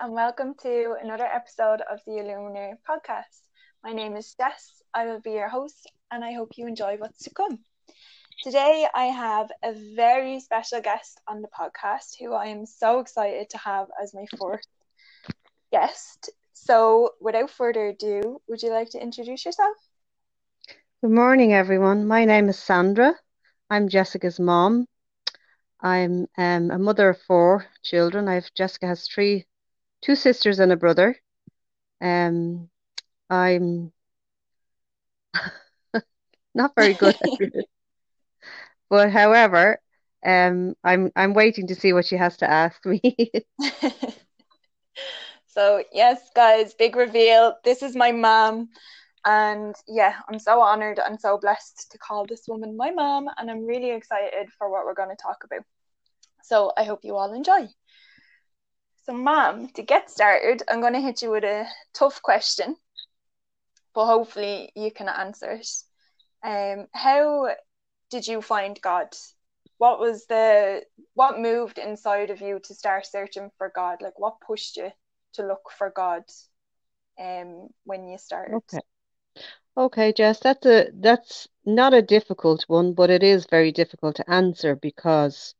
and welcome to another episode of the Illuminare podcast. My name is Jess. I will be your host, and I hope you enjoy what's to come. Today, I have a very special guest on the podcast who I am so excited to have as my fourth guest. So, without further ado, would you like to introduce yourself? Good morning, everyone. My name is Sandra. I'm Jessica's mom. I'm um, a mother of four children. I've Jessica has three, two sisters and a brother. Um, I'm not very good at but however, um, I'm I'm waiting to see what she has to ask me. so yes, guys, big reveal. This is my mom. And yeah, I'm so honored and so blessed to call this woman my mom, and I'm really excited for what we're going to talk about. So I hope you all enjoy. So, mom, to get started, I'm going to hit you with a tough question, but hopefully you can answer it. Um, how did you find God? What was the what moved inside of you to start searching for God? Like, what pushed you to look for God? Um, when you started. Okay. Okay, Jess, that's a that's not a difficult one, but it is very difficult to answer because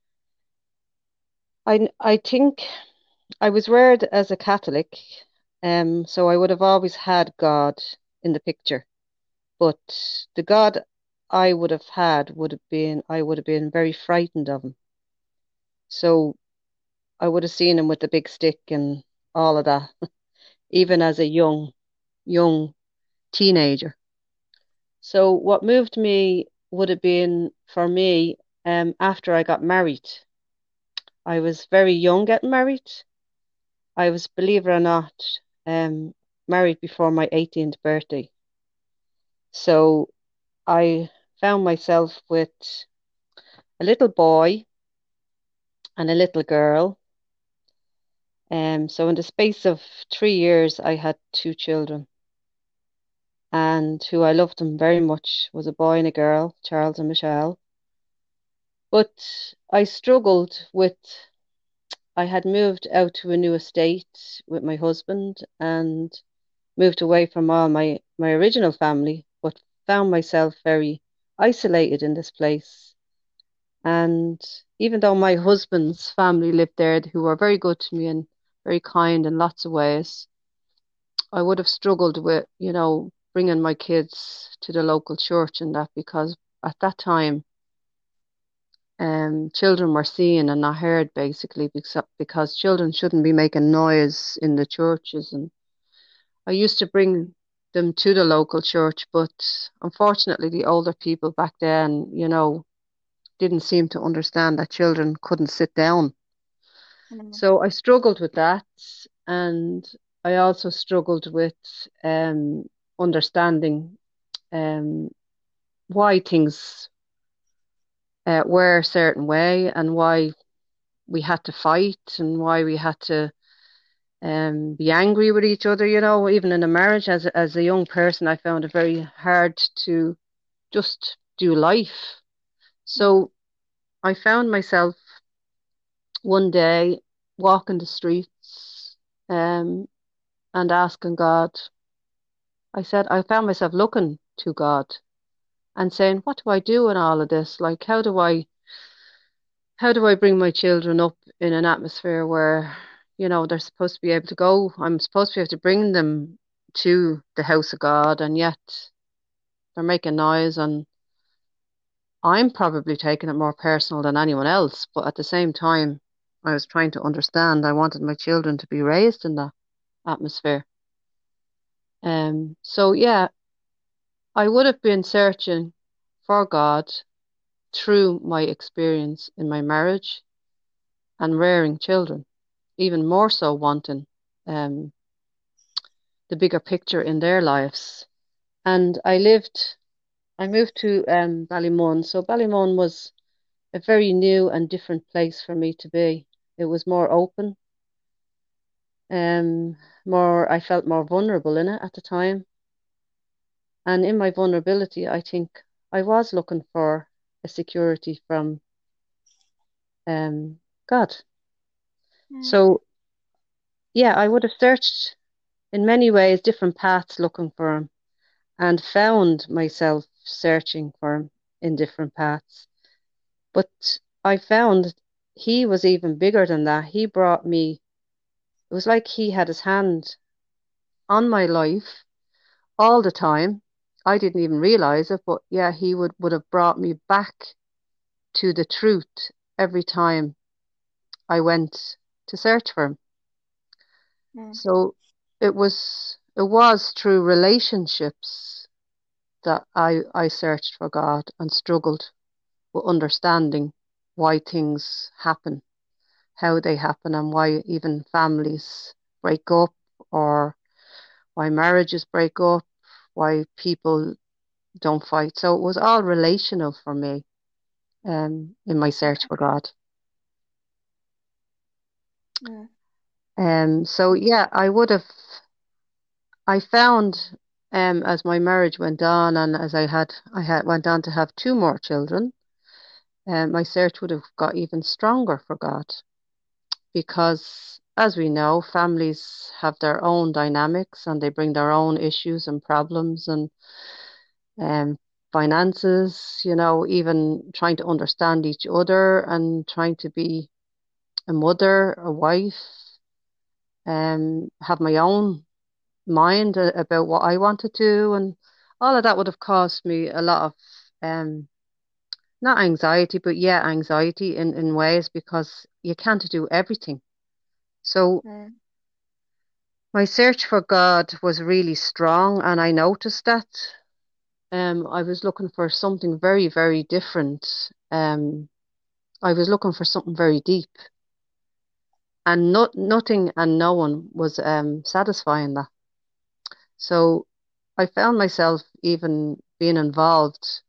I I think I was reared as a Catholic, um, so I would have always had God in the picture. But the God I would have had would have been I would have been very frightened of him. So I would have seen him with the big stick and all of that, even as a young young teenager. So what moved me would have been for me um, after I got married. I was very young getting married. I was, believe it or not, um, married before my 18th birthday. So I found myself with a little boy and a little girl. Um, so in the space of three years, I had two children and who I loved them very much was a boy and a girl, Charles and Michelle. But I struggled with, I had moved out to a new estate with my husband and moved away from all my, my original family, but found myself very isolated in this place. And even though my husband's family lived there, who were very good to me and very kind in lots of ways, I would have struggled with, you know, bringing my kids to the local church and that because at that time um, children were seen and not heard basically because, because children shouldn't be making noise in the churches and I used to bring them to the local church but unfortunately the older people back then you know didn't seem to understand that children couldn't sit down mm. so I struggled with that and I also struggled with um, understanding um, why things uh, were a certain way and why we had to fight and why we had to um, be angry with each other. You know, even in a marriage, as as a young person, I found it very hard to just do life. So I found myself one day walking the streets um, and asking God, I said, I found myself looking to God and saying, what do I do in all of this? Like, how do I, how do I bring my children up in an atmosphere where, you know, they're supposed to be able to go, I'm supposed to be able to bring them to the house of God, and yet they're making noise and I'm probably taking it more personal than anyone else, but at the same time, I was trying to understand. I wanted my children to be raised in that atmosphere. Um, so yeah, I would have been searching for God through my experience in my marriage and rearing children, even more so wanting um, the bigger picture in their lives. And I lived, I moved to um, Ballymun. So Ballymun was a very new and different place for me to be. It was more open. Um, more I felt more vulnerable in it at the time. And in my vulnerability, I think I was looking for a security from um, God. Mm. So yeah, I would have searched in many ways different paths looking for him and found myself searching for him in different paths. But I found he was even bigger than that. He brought me, it was like he had his hand on my life all the time. I didn't even realize it, but yeah, he would, would have brought me back to the truth every time I went to search for him. Mm. So it was it was through relationships that I I searched for God and struggled with understanding why things happen, how they happen, and why even families break up or why marriages break up, why people don't fight. So it was all relational for me um, in my search for God. Mm. Um, so yeah, I would have. I found um, as my marriage went on, and as I had, I had went on to have two more children. Um, my search would have got even stronger for God, because as we know, families have their own dynamics and they bring their own issues and problems and um, finances. You know, even trying to understand each other and trying to be a mother, a wife, um, have my own mind about what I want to do, and all of that would have caused me a lot of um, not anxiety, but yeah, anxiety in, in ways because you can't do everything. So Mm. my search for God was really strong, and I noticed that. Um, I was looking for something very, very different. Um, I was looking for something very deep, and not nothing and no one was um satisfying that. So I found myself even being involved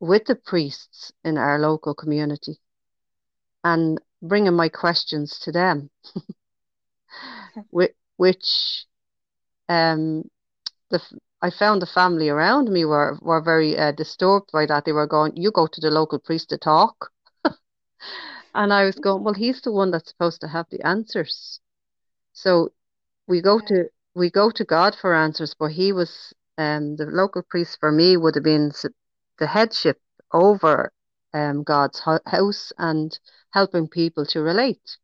with the priests in our local community and bringing my questions to them, which, which um, the I found the family around me were were very uh, disturbed by that. They were going, "You go to the local priest to talk," and I was going, "Well, he's the one that's supposed to have the answers." So we go to we go to God for answers, but he was um, the local priest for me would have been the headship over um, God's ho- house and helping people to relate.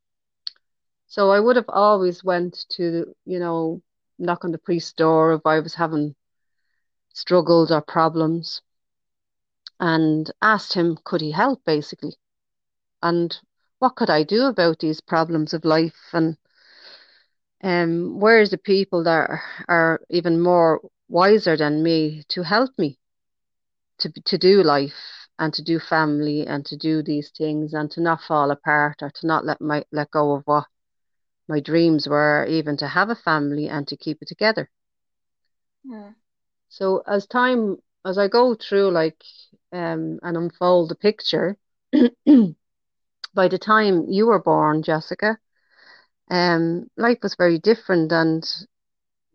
So I would have always went to, you know, knock on the priest's door if I was having struggles or problems and asked him, could he help basically? And what could I do about these problems of life? And um, where's the people that are, are even more wiser than me to help me to to do life and to do family and to do these things and to not fall apart or to not let my let go of what my dreams were, even to have a family and to keep it together. Mm. So as time as I go through like um and unfold the picture, by the time you were born, Jessica, um life was very different and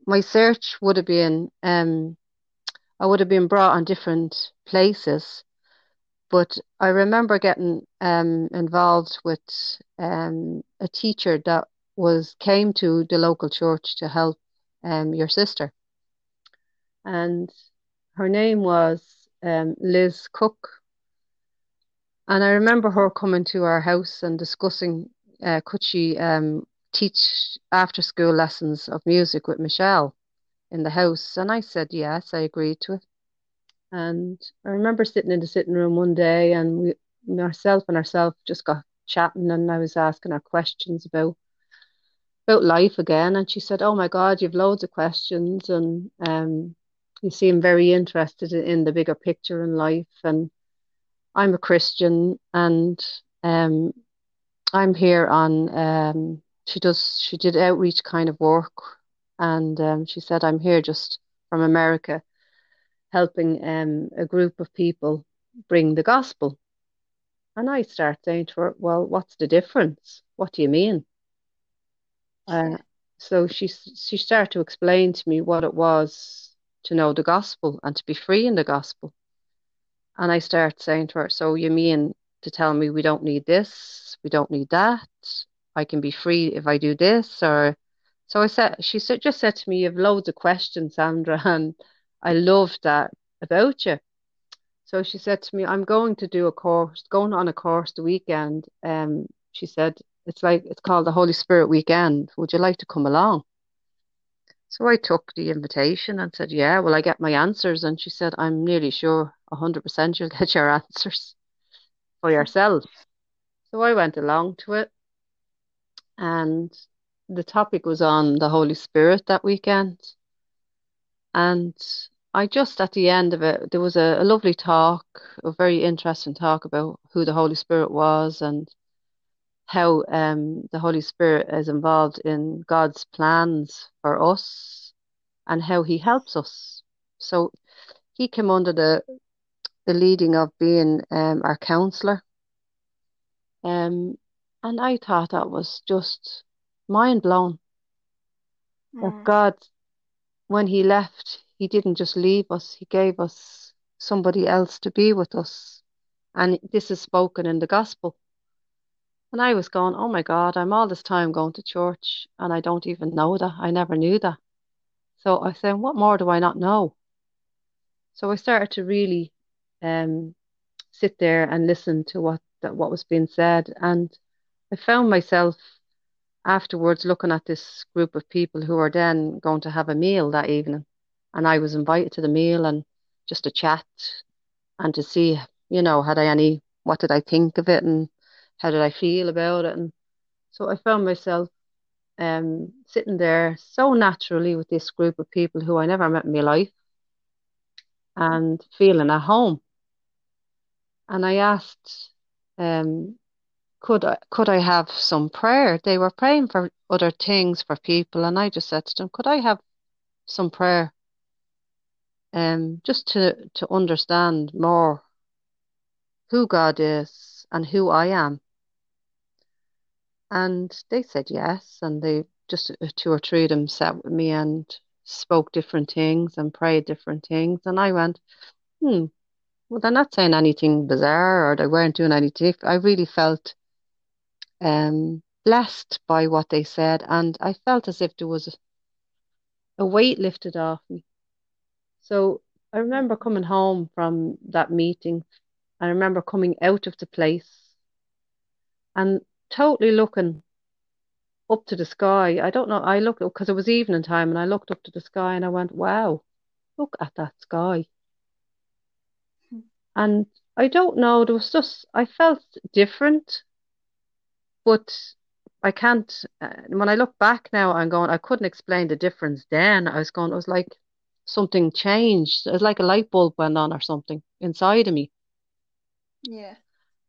my search would have been um I would have been brought on different places but I remember getting um, involved with um, a teacher that was came to the local church to help um, your sister, and her name was um, Liz Cook. And I remember her coming to our house and discussing uh, could she um, teach after school lessons of music with Michelle in the house, and I said yes, I agreed to it. And I remember sitting in the sitting room one day and we myself and herself just got chatting and I was asking her questions about about life again. And she said, Oh my God, you've loads of questions and um you seem very interested in, the bigger picture in life. And I'm a Christian and um I'm here on um she does she did outreach kind of work. And um she said I'm here just from America helping um, a group of people bring the gospel. And I start saying to her, Well, what's the difference? What do you mean? Uh, so she she started to explain to me what it was to know the gospel and to be free in the gospel. And I start saying to her, So you mean to tell me we don't need this, we don't need that, I can be free if I do this, or So I said, she just said to me, "You have loads of questions, Sandra, and I love that about you." So she said to me, "I'm going to do a course, going on a course the weekend." Um, she said, "It's like it's called the Holy Spirit Weekend. Would you like to come along?" So I took the invitation and said, "Yeah, well, I get my answers?" And she said, "I'm nearly sure, hundred percent, you'll get your answers for yourself." So I went along to it, and the topic was on the Holy Spirit that weekend. And I just at the end of it, there was a, a lovely talk, a very interesting talk about who the Holy Spirit was and how um, the Holy Spirit is involved in God's plans for us and how He helps us. So he came under the the leading of being um, our counselor. Um, and I thought that was just mind blown that Mm. God, when He left, He didn't just leave us, He gave us somebody else to be with us. And this is spoken in the gospel. And I was going, oh my God, I'm all this time going to church and I don't even know that. I never knew that. So I said, what more do I not know? So I started to really um, sit there and listen to what that what was being said. And I found myself afterwards looking at this group of people who were then going to have a meal that evening. And I was invited to the meal and just to chat and to see, you know, had I any, what did I think of it and how did I feel about it? And so I found myself um, sitting there so naturally with this group of people who I never met in my life and feeling at home. And I asked, um, could I could I have some prayer? They were praying for other things for people, and I just said to them, could I have some prayer? Um, just to to understand more who God is and who I am. And they said yes, and they just two or three of them sat with me and spoke different things and prayed different things, and I went, hmm, well, they're not saying anything bizarre or they weren't doing anything. I really felt um, blessed by what they said, and I felt as if there was a weight lifted off me. So I remember coming home from that meeting. I remember coming out of the place and totally looking up to the sky. I don't know, I looked because it was evening time and I looked up to the sky and I went, wow, look at that sky. Hmm. And I don't know, there was just, I felt different. But I can't, uh, when I look back now, I'm going, I couldn't explain the difference then. I was going, it was like something changed. It was like a light bulb went on or something inside of me. Yeah.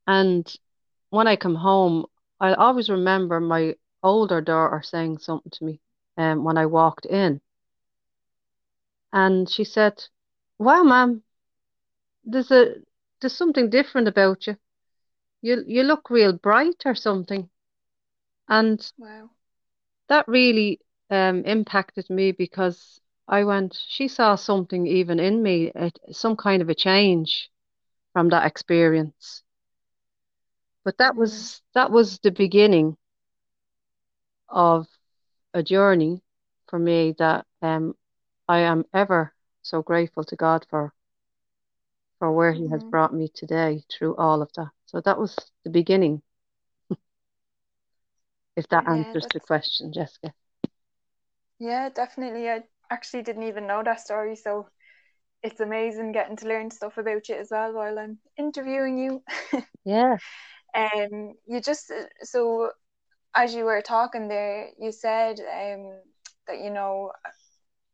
And when I come home, I always remember my older daughter saying something to me um, when I walked in. And she said, Wow, ma'am, there's a there's something different about you. You you look real bright or something. And Wow. that really um, impacted me because I went, she saw something even in me, a, some kind of a change from that experience. But that was that was the beginning of a journey for me that um, I am ever so grateful to God for for where He has Mhm. brought me today through all of that. So that was the beginning, if that Yeah, answers the question, Jessica. yeah, definitely. I actually didn't even know that story, so it's amazing getting to learn stuff about you as well while I'm interviewing you. Yeah. Um, you just so as you were talking there, you said um that you know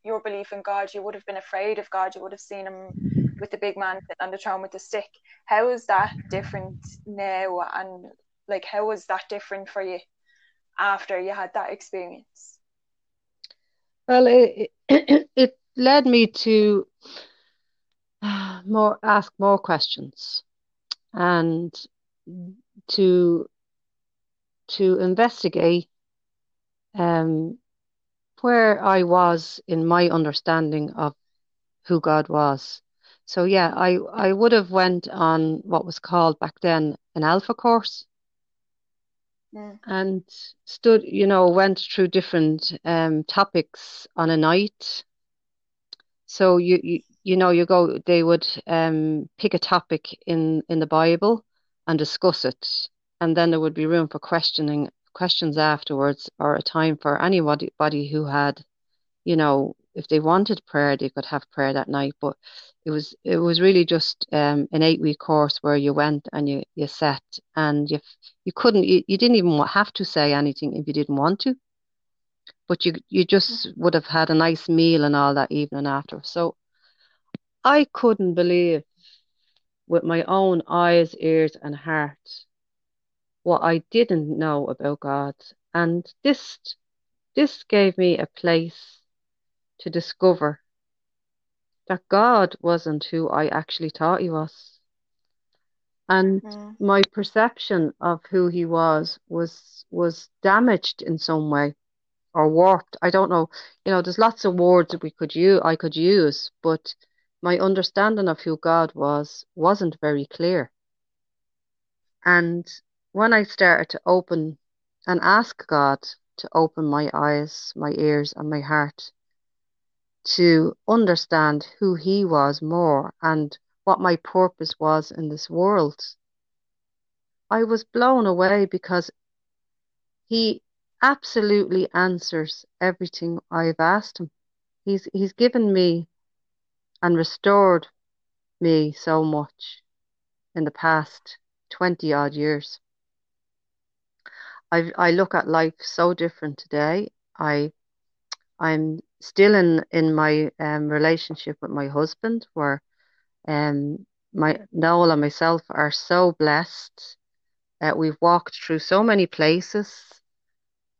your belief in God, you would have been afraid of God, you would have seen him with the big man on the throne with the stick. How is that different now, and like how was that different for you after you had that experience? Well, it it, it led me to more ask more questions and to to investigate um, where I was in my understanding of who God was. So yeah, I I would have went on what was called back then an alpha course, Mm. and stood, you know, went through different um, topics on a night. So you, you you know you go they would um, pick a topic in in the Bible and discuss it, and then there would be room for questioning questions afterwards, or a time for anybody who had, you know, if they wanted prayer, they could have prayer that night. But it was it was really just um, an eight week course where you went and you you sat and you you couldn't you, you didn't even have to say anything if you didn't want to, but you you just would have had a nice meal and all that evening after. So I couldn't believe with my own eyes, ears, and heart what I didn't know about God, and this this gave me a place to discover that God wasn't who I actually thought he was. And Mm. my perception of who he was was was damaged in some way or warped. I don't know. You know, there's lots of words that we could use I could use, but my understanding of who God was wasn't very clear. And when I started to open and ask God to open my eyes, my ears, and my heart to understand who He was more and what my purpose was in this world, I was blown away because He absolutely answers everything I've asked Him. He's He's given me and restored me so much in the past 20 odd years. I I look at life so different today. I I'm still in in my um, relationship with my husband where um my Noel and myself are so blessed that we've walked through so many places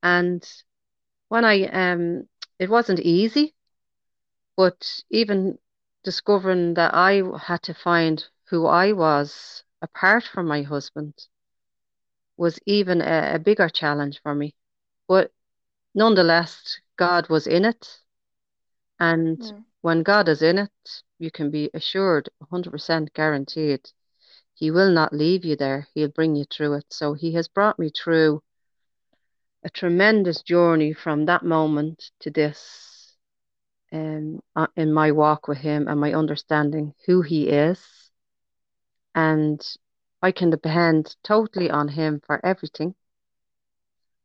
and when I um it wasn't easy but even discovering that I had to find who I was apart from my husband was even a, a bigger challenge for me. But nonetheless, God was in it. And Mm. when God is in it, you can be assured, 100% guaranteed, He will not leave you there. He'll bring you through it. So He has brought me through a tremendous journey from that moment to this um, uh, in my walk with Him and my understanding who He is. And I can depend totally on Him for everything.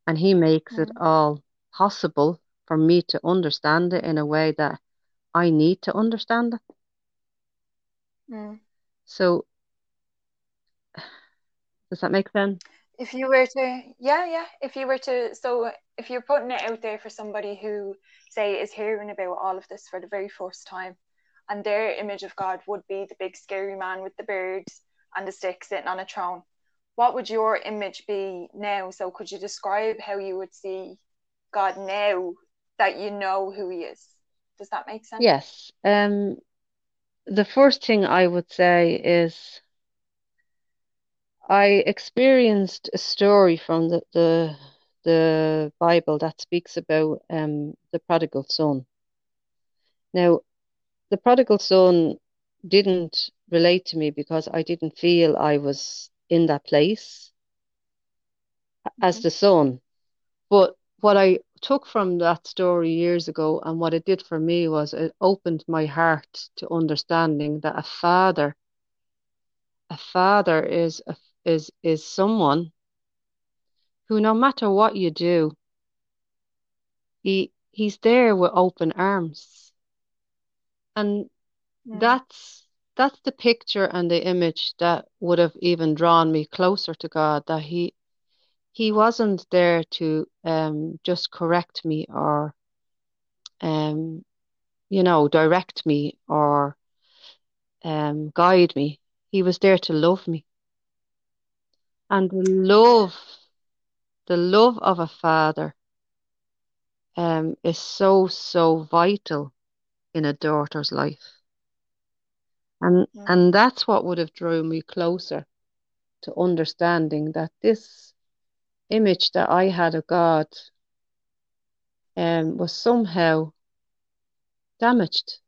And He makes it Mm. all possible for me to understand it in a way that I need to understand it. Mm. So, does that make sense? If you were to, yeah, yeah, if you were to, so if you're putting it out there for somebody who, say, is hearing about all of this for the very first time, and their image of God would be the big scary man with the beard and the stick sitting on a throne, what would your image be now? So, could you describe how you would see God now that you know who He is? Does that make sense? Yes. Um, the first thing I would say is I experienced a story from the the, the Bible that speaks about um the prodigal son. Now, the prodigal son didn't relate to me because I didn't feel I was in that place as Mhm. the son. But what I took from that story years ago and what it did for me was it opened my heart to understanding that a father, a father is a, is is someone who, no matter what you do, he he's there with open arms, and Mm. that's that's the picture and the image that would have even drawn me closer to God. That he he wasn't there to um just correct me or um you know direct me or um guide me. He was there to love me, and the love, the love of a father, um, is so so vital in a daughter's life. And Mm. and that's what would have drew me closer to understanding that this image that I had of God um, was somehow damaged.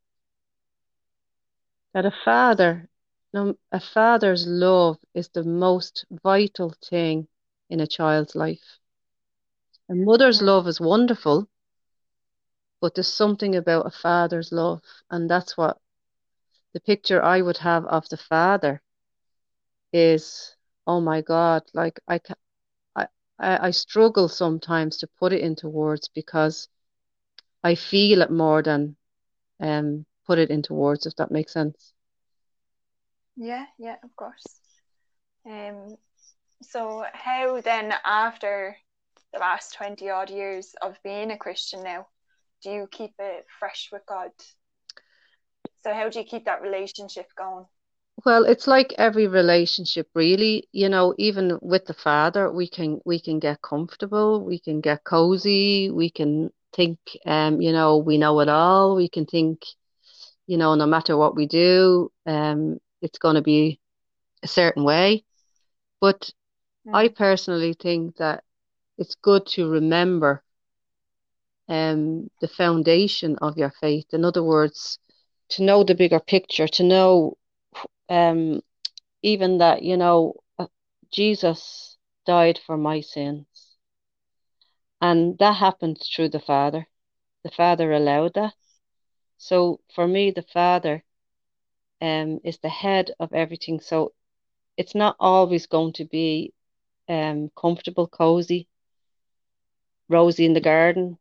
That a father, a father's love is the most vital thing in a child's life. A mother's love is wonderful, but there's something about a father's love, and that's what the picture I would have of the father is, oh my God, like I I, I struggle sometimes to put it into words because I feel it more than um put it into words, if that makes sense. Yeah, yeah, of course. Um, so how then after the last 20 odd years of being a Christian now, do you keep it fresh with God? So how do you keep that relationship going? Well, it's like every relationship, really. You know, even with the father, we can we can get comfortable, we can get cozy, we can think, um, you know, we know it all. We can think, you know, no matter what we do, um, it's going to be a certain way. But I Mm. personally think that it's good to remember, um, the foundation of your faith. In other words, to know the bigger picture, to know, um. even that, you know, uh, Jesus died for my sins. And that happened through the Father. The Father allowed that. So for me, the Father um, is the head of everything. So it's not always going to be um, comfortable, cozy, rosy in the garden.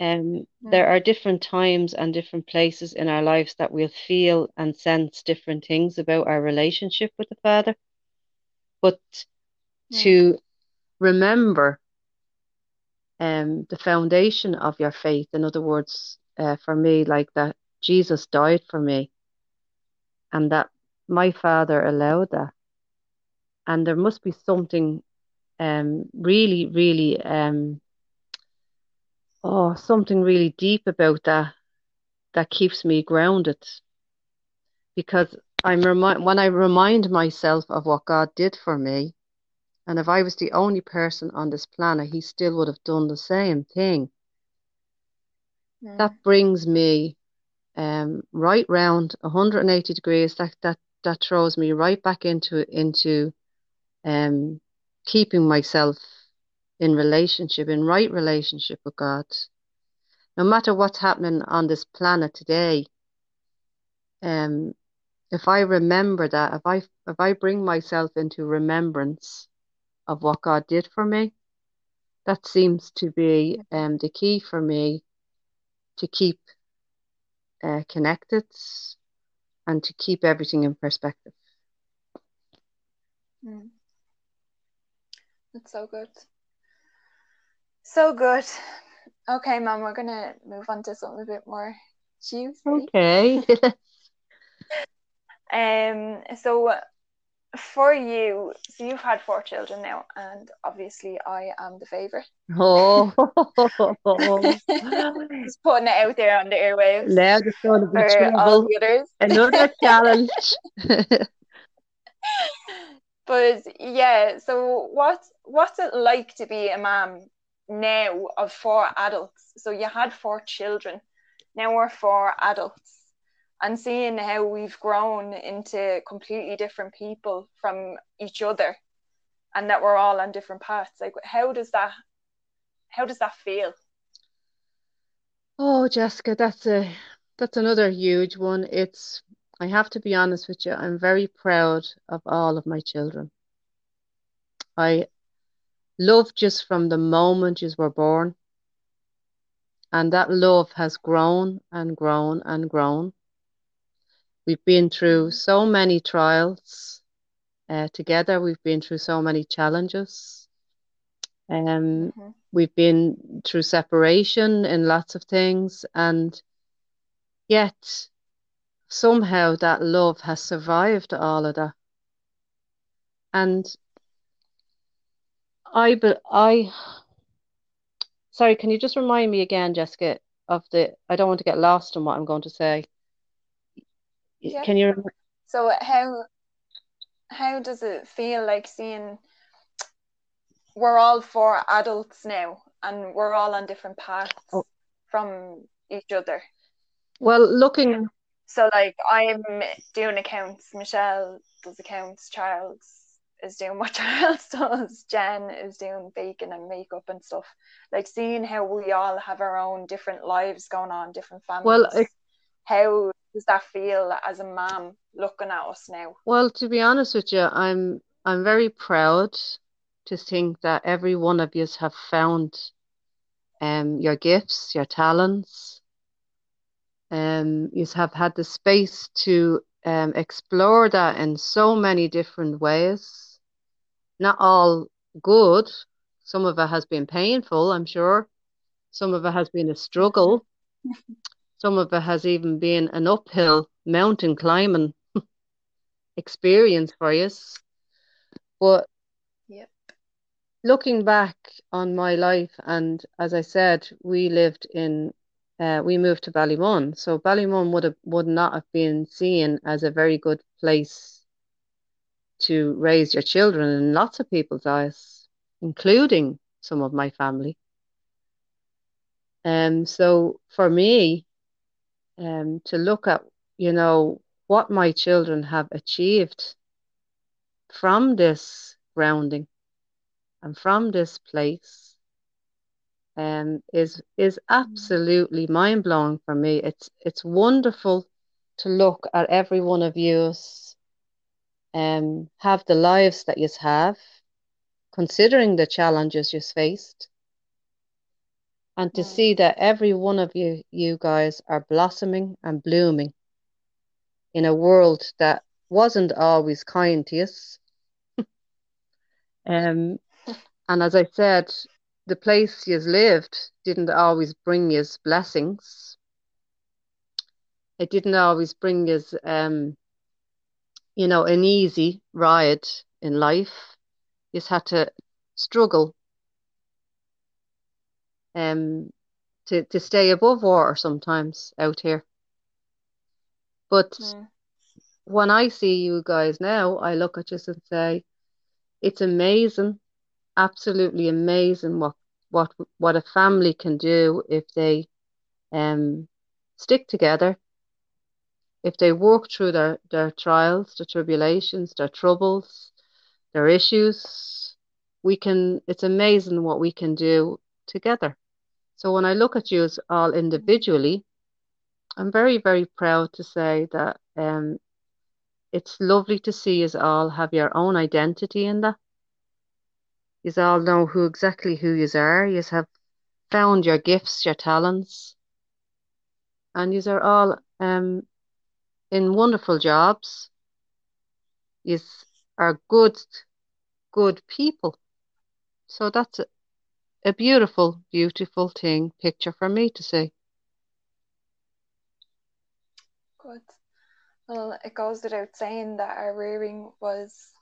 Um, there Mm. are different times and different places in our lives that we'll feel and sense different things about our relationship with the Father. But Mm. to remember um, the foundation of your faith. In other words, uh, for me, like that Jesus died for me and that my father allowed that. And there must be something um, really, really, um, oh, something really deep about that that keeps me grounded. Because I'm remind when I remind myself of what God did for me, and if I was the only person on this planet, He still would have done the same thing. Mm. That brings me um, right round 180 degrees. That that that throws me right back into into um, keeping myself in relationship, in right relationship with God. No matter what's happening on this planet today, um, if I remember that, if I if I bring myself into remembrance of what God did for me, that seems to be um, the key for me to keep uh, connected and to keep everything in perspective. Mm. That's so good. So good. Okay, Mom, we're gonna move on to something a bit more juicy. Okay. Um, so for you, so you've had four children now, and obviously I am the favorite. Oh, Just putting it out there on the airwaves now going to be for all trouble. the others. Another challenge. But yeah, so what what's it like to be a mom now of four adults? So you had four children, now we're four adults, and seeing how we've grown into completely different people from each other, and that we're all on different paths. Like, how does that how does that feel? Oh, Jessica, that's a that's another huge one. It's I have to be honest with you, I'm very proud of all of my children. I love just from the moment you were born, and that love has grown and grown and grown. We've been through so many trials uh, together. We've been through so many challenges. Um, Mhm. we've been through separation in lots of things, and yet somehow that love has survived all of that. And I, but I, sorry, can you just remind me again, Jessica, of the, I don't want to get lost in what I'm going to say. Yeah. Can you, So how how does it feel like seeing we're all four adults now and we're all on different paths Oh. from each other? well, looking, So like I'm doing accounts, Michelle does accounts, Charles is doing what Charles does. Jen is doing baking and makeup and stuff. Like seeing how we all have our own different lives going on, different families. Well, it, how does that feel as a mom looking at us now? Well, to be honest with you, I'm I'm very proud to think that every one of you have found um your gifts, your talents. Um, you have had the space to um, explore that in so many different ways. Not all good. Some of it has been painful, I'm sure. Some of it has been a struggle. Some of it has even been an uphill mountain climbing experience for you. But yep. looking back on my life, and as I said, we lived in, uh, we moved to Ballymun. So Ballymun would have would not have been seen as a very good place to raise your children in lots of people's eyes, including some of my family. And um, so for me, um, to look at, you know, what my children have achieved from this grounding and from this place um, is is absolutely mind blowing for me. It's it's wonderful to look at every one of you um, have the lives that you have, considering the challenges you faced, and to see that every one of you you guys are blossoming and blooming in a world that wasn't always kind to us. Um and as i said the place you lived didn't always bring you blessings. It didn't always bring you um you know an easy ride in life you just had to struggle um, to, to stay above water sometimes out here. But mm. when I see you guys now, I look at you and say, it's amazing, absolutely amazing what what what a family can do if they um stick together, if they work through their, their trials, their tribulations, their troubles, their issues. We can it's amazing what we can do together. So when I look at you all individually, I'm very, very proud to say that um, it's lovely to see us all have your own identity in that. You all know who exactly who you are. You have found your gifts, your talents, and you are all um, in wonderful jobs. is are good, good people. So that's a beautiful, beautiful thing picture for me to see. Good. Well, it goes without saying that our rearing was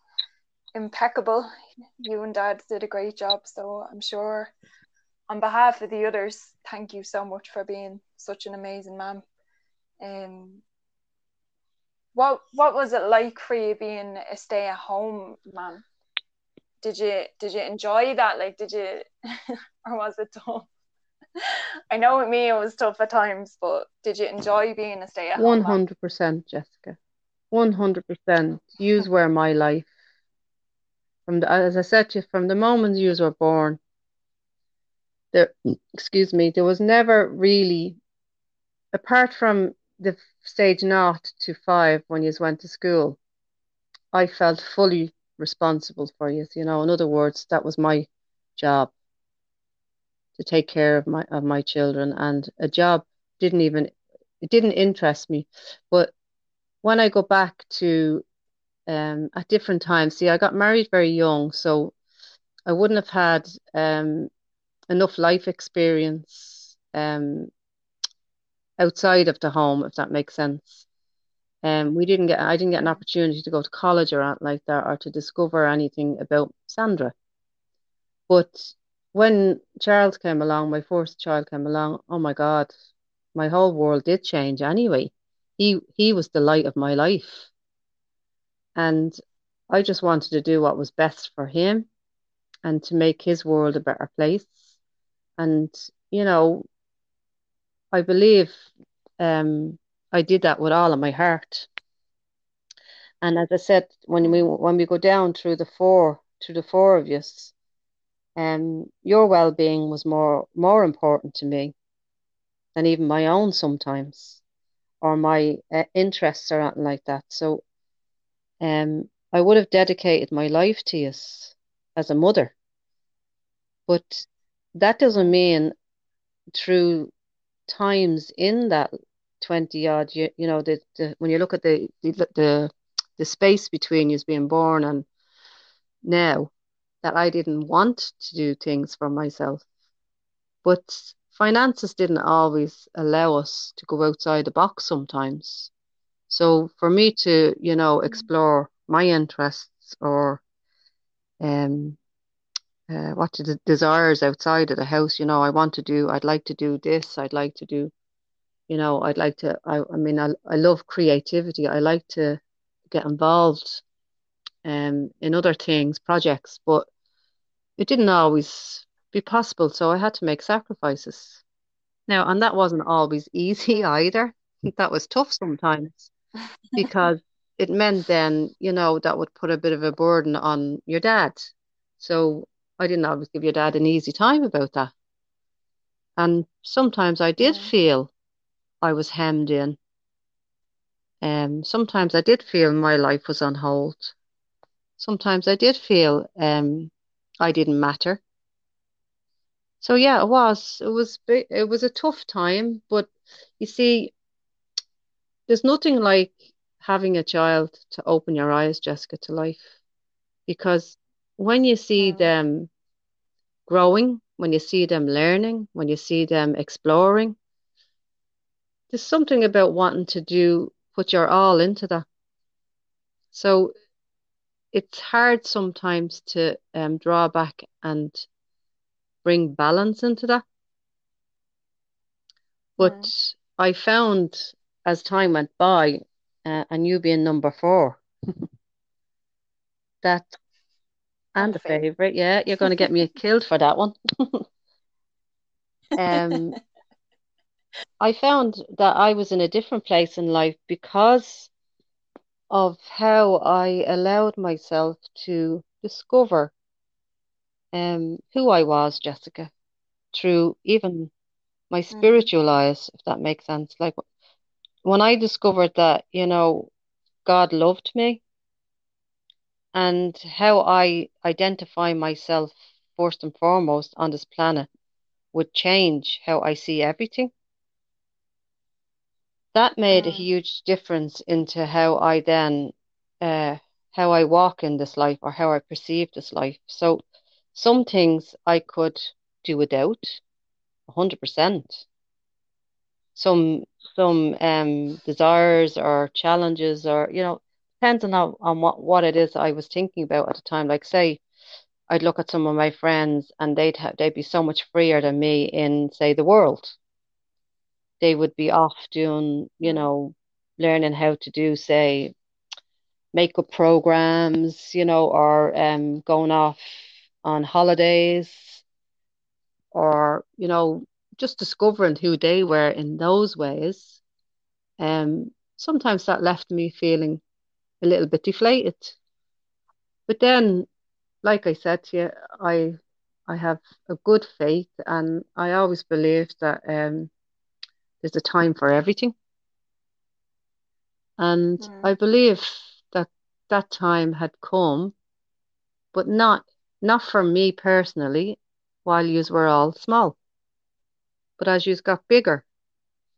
impeccable. You and Dad did a great job, so I'm sure on behalf of the others, thank you so much for being such an amazing man. Um, what what was it like for you being a stay at home man? did you did you enjoy that? Like, did you, or was it tough? I know with me it was tough at times, but did you enjoy being a stay at home? One hundred percent, Jessica. One hundred percent. Use were my life. From the, as I said to you, from the moment you were born, there, excuse me, there was never really, apart from the stage naught to five when you went to school, I felt fully responsible for you. You know, in other words, that was my job to take care of my of my children, and a job didn't even it didn't interest me. But when I go back to um, at different times, see, I got married very young, so I wouldn't have had um, enough life experience um, outside of the home, if that makes sense. Um, we didn't get, I didn't get an opportunity to go to college or anything like that, or to discover anything about Sandra. But when Charles came along, my first child came along, oh my God, my whole world did change anyway. He he was the light of my life. And I just wanted to do what was best for him and to make his world a better place. And, you know, I believe um I did that with all of my heart. And as I said, when we when we go down through the four through the four of us, um, your well being was more more important to me than even my own sometimes, or my uh, interests or anything like that. So, um, I would have dedicated my life to you as a mother, but that doesn't mean through times in that 20 odd you, you know the, the when you look at the, the the the space between you being born and now that I didn't want to do things for myself. But finances didn't always allow us to go outside the box sometimes. So for me to you know explore my interests or um uh, what the desires outside of the house you know I want to do I'd like to do this I'd like to do you know I'd like to I, I mean I, I love creativity I like to get involved um in other things projects but it didn't always be possible so I had to make sacrifices. Now and that wasn't always easy either. That was tough sometimes because it meant then you know that would put a bit of a burden on your dad. So I didn't always give your dad an easy time about that and sometimes I did Yeah. feel I was hemmed in. Um, sometimes I did feel my life was on hold. Sometimes I did feel um, I didn't matter. So yeah, it was. It was. It was a tough time, but you see, there's nothing like having a child to open your eyes, Jessica, to life. Because when you see them growing, when you see them learning, when you see them exploring, there's something about wanting to do, put your all into that. So it's hard sometimes to um, draw back and bring balance into that. But Mm. I found as time went by, uh, and you being number four, that and And the favorite. favorite, yeah, you're going to get me killed for that one. Um, I found that I was in a different place in life because of how I allowed myself to discover um, who I was, Jessica, through even my Mm. spiritual eyes, if that makes sense. Like when I discovered that, you know, God loved me and how I identify myself first and foremost on this planet would change how I see everything. That made a Mm. huge difference into how I then, uh, how I walk in this life or how I perceive this life. So some things I could do without, 100%. Some some um desires or challenges or you know depends on on what what it is I was thinking about at the time. Like say I'd look at some of my friends and they'd have they'd be so much freer than me in say the world. They would be off doing you know learning how to do say makeup programs, you know, or um going off on holidays or you know just discovering who they were in those ways. Um, sometimes that left me feeling a little bit deflated. But then, like I said to you, I I have a good faith, and I always believe that um, there's a time for everything. And I Mm. believe that that time had come, but not not for me personally, while yous were all small. But as yous got bigger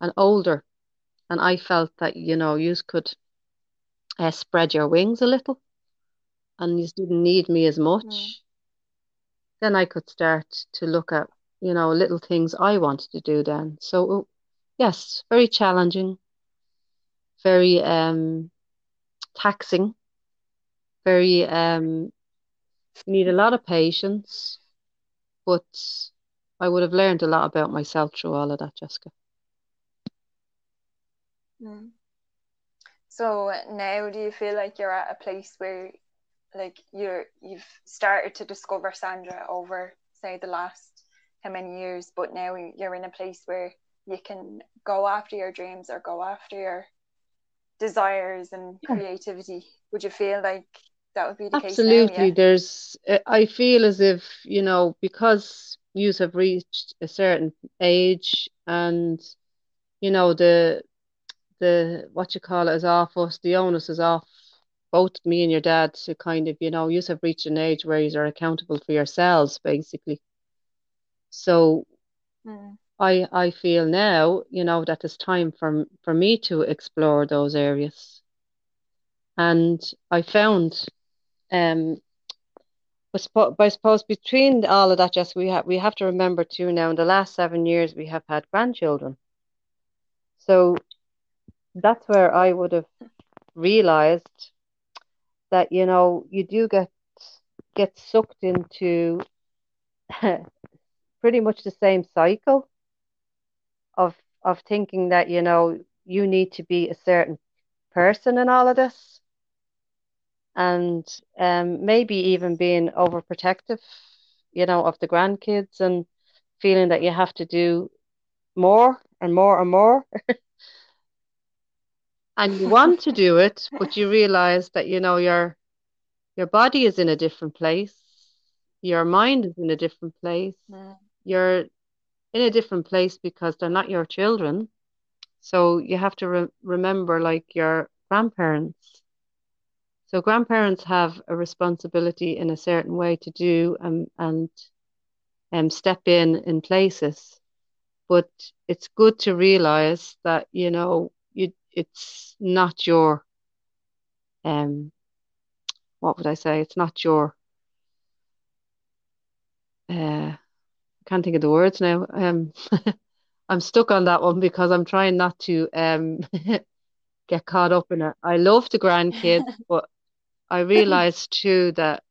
and older, and I felt that you know yous could uh, spread your wings a little, and you didn't need me as Mm. much. then I could start to look at, you know, little things I wanted to do then. So, uh, yes, very challenging, very um taxing, very um need a lot of patience, but I would have learned a lot about myself through all of that, Jessica. Mm. So now do you feel like you're at a place where like you're you've started to discover Sandra over say the last how many years, but now you're in a place where you can go after your dreams or go after your desires and creativity. Would you feel like that would be the Absolutely. case? Yeah. There's, I feel as if, you know, because you have reached a certain age and, you know, the, the, what you call it is off us, the onus is off both me and your dad to kind of, you know, you have reached an age where you are accountable for yourselves, basically. So Mm. I I feel now, you know, that it's time for for me to explore those areas. And I found, um, I suppose, I suppose between all of that, just we have we have to remember too now. In the last seven years, we have had grandchildren, so that's where I would have realized that you know you do get get sucked into pretty much the same cycle of of thinking that you know you need to be a certain person in all of this. And um, maybe even being overprotective you know of the grandkids and feeling that you have to do more and more and more and you want to do it but you realize that you know your your body is in a different place your mind is in a different place Mm. you're in a different place because they're not your children. So you have to re- remember, like your grandparents. So grandparents have a responsibility in a certain way to do um, and um, step in in places. But it's good to realize that you know it's not your um what would I say? It's not your uh I can't think of the words now. Um I'm stuck on that one because I'm trying not to um get caught up in it. I love the grandkids, but I realized too that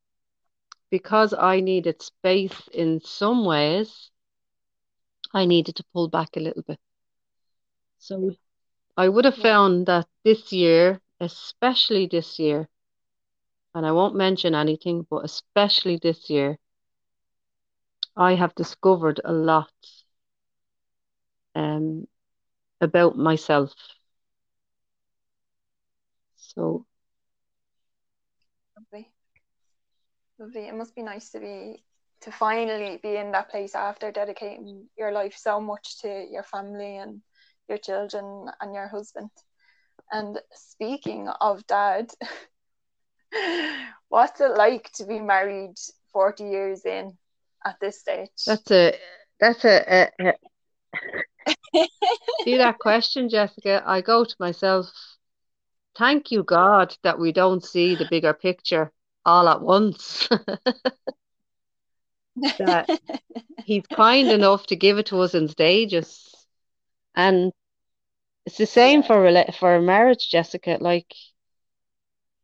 because I needed space in some ways, I needed to pull back a little bit. So I would have found that this year, especially this year, and I won't mention anything, but especially this year, I have discovered a lot um, about myself. So Lovely. Lovely. It must be nice to be to finally be in that place after dedicating your life so much to your family and your children and your husband. And speaking of dad, what's it like to be married 40 years in at this stage? that's a that's a, a, a see that question, Jessica. I go to myself. Thank you, God, that we don't see the bigger picture all at once. that He's kind enough to give it to us in stages, and it's the same Yeah. for for marriage, Jessica. Like,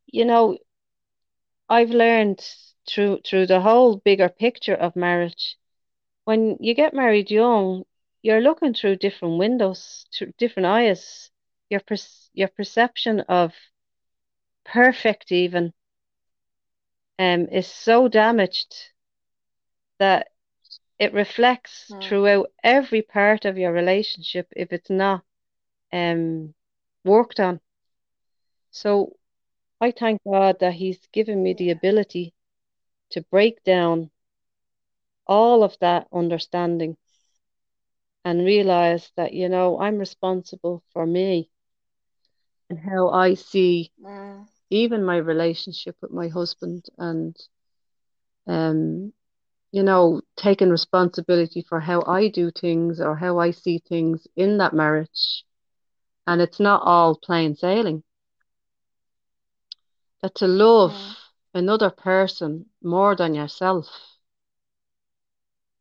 you know, I've learned through through the whole bigger picture of marriage. When you get married young, you're looking through different windows, through different eyes. Your per your perception of perfect even um is so damaged that it reflects Mm. throughout every part of your relationship if it's not um worked on. So I thank God that He's given me the ability to break down all of that understanding and realize that, you know, I'm responsible for me and how I see Mm. even my relationship with my husband and um you know taking responsibility for how I do things or how I see things in that marriage. And it's not all plain sailing. That to love Mm. another person more than yourself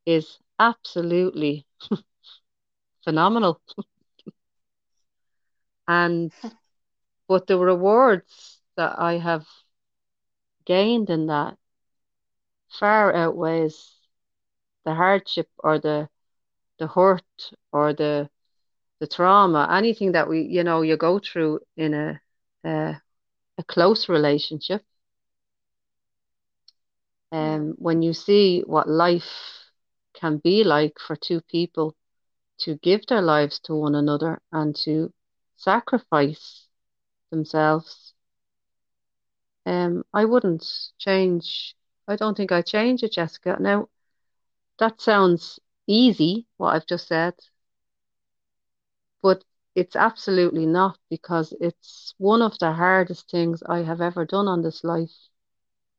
is absolutely phenomenal. And but the rewards that I have gained in that far outweighs the hardship or the the hurt or the the trauma, anything that we, you know, you go through in a a, a close relationship. Um, when you see what life can be like for two people to give their lives to one another and to sacrifice themselves. Um, I wouldn't change. I don't think I change it, Jessica. Now, that sounds easy, what I've just said, but it's absolutely not because it's one of the hardest things I have ever done on this life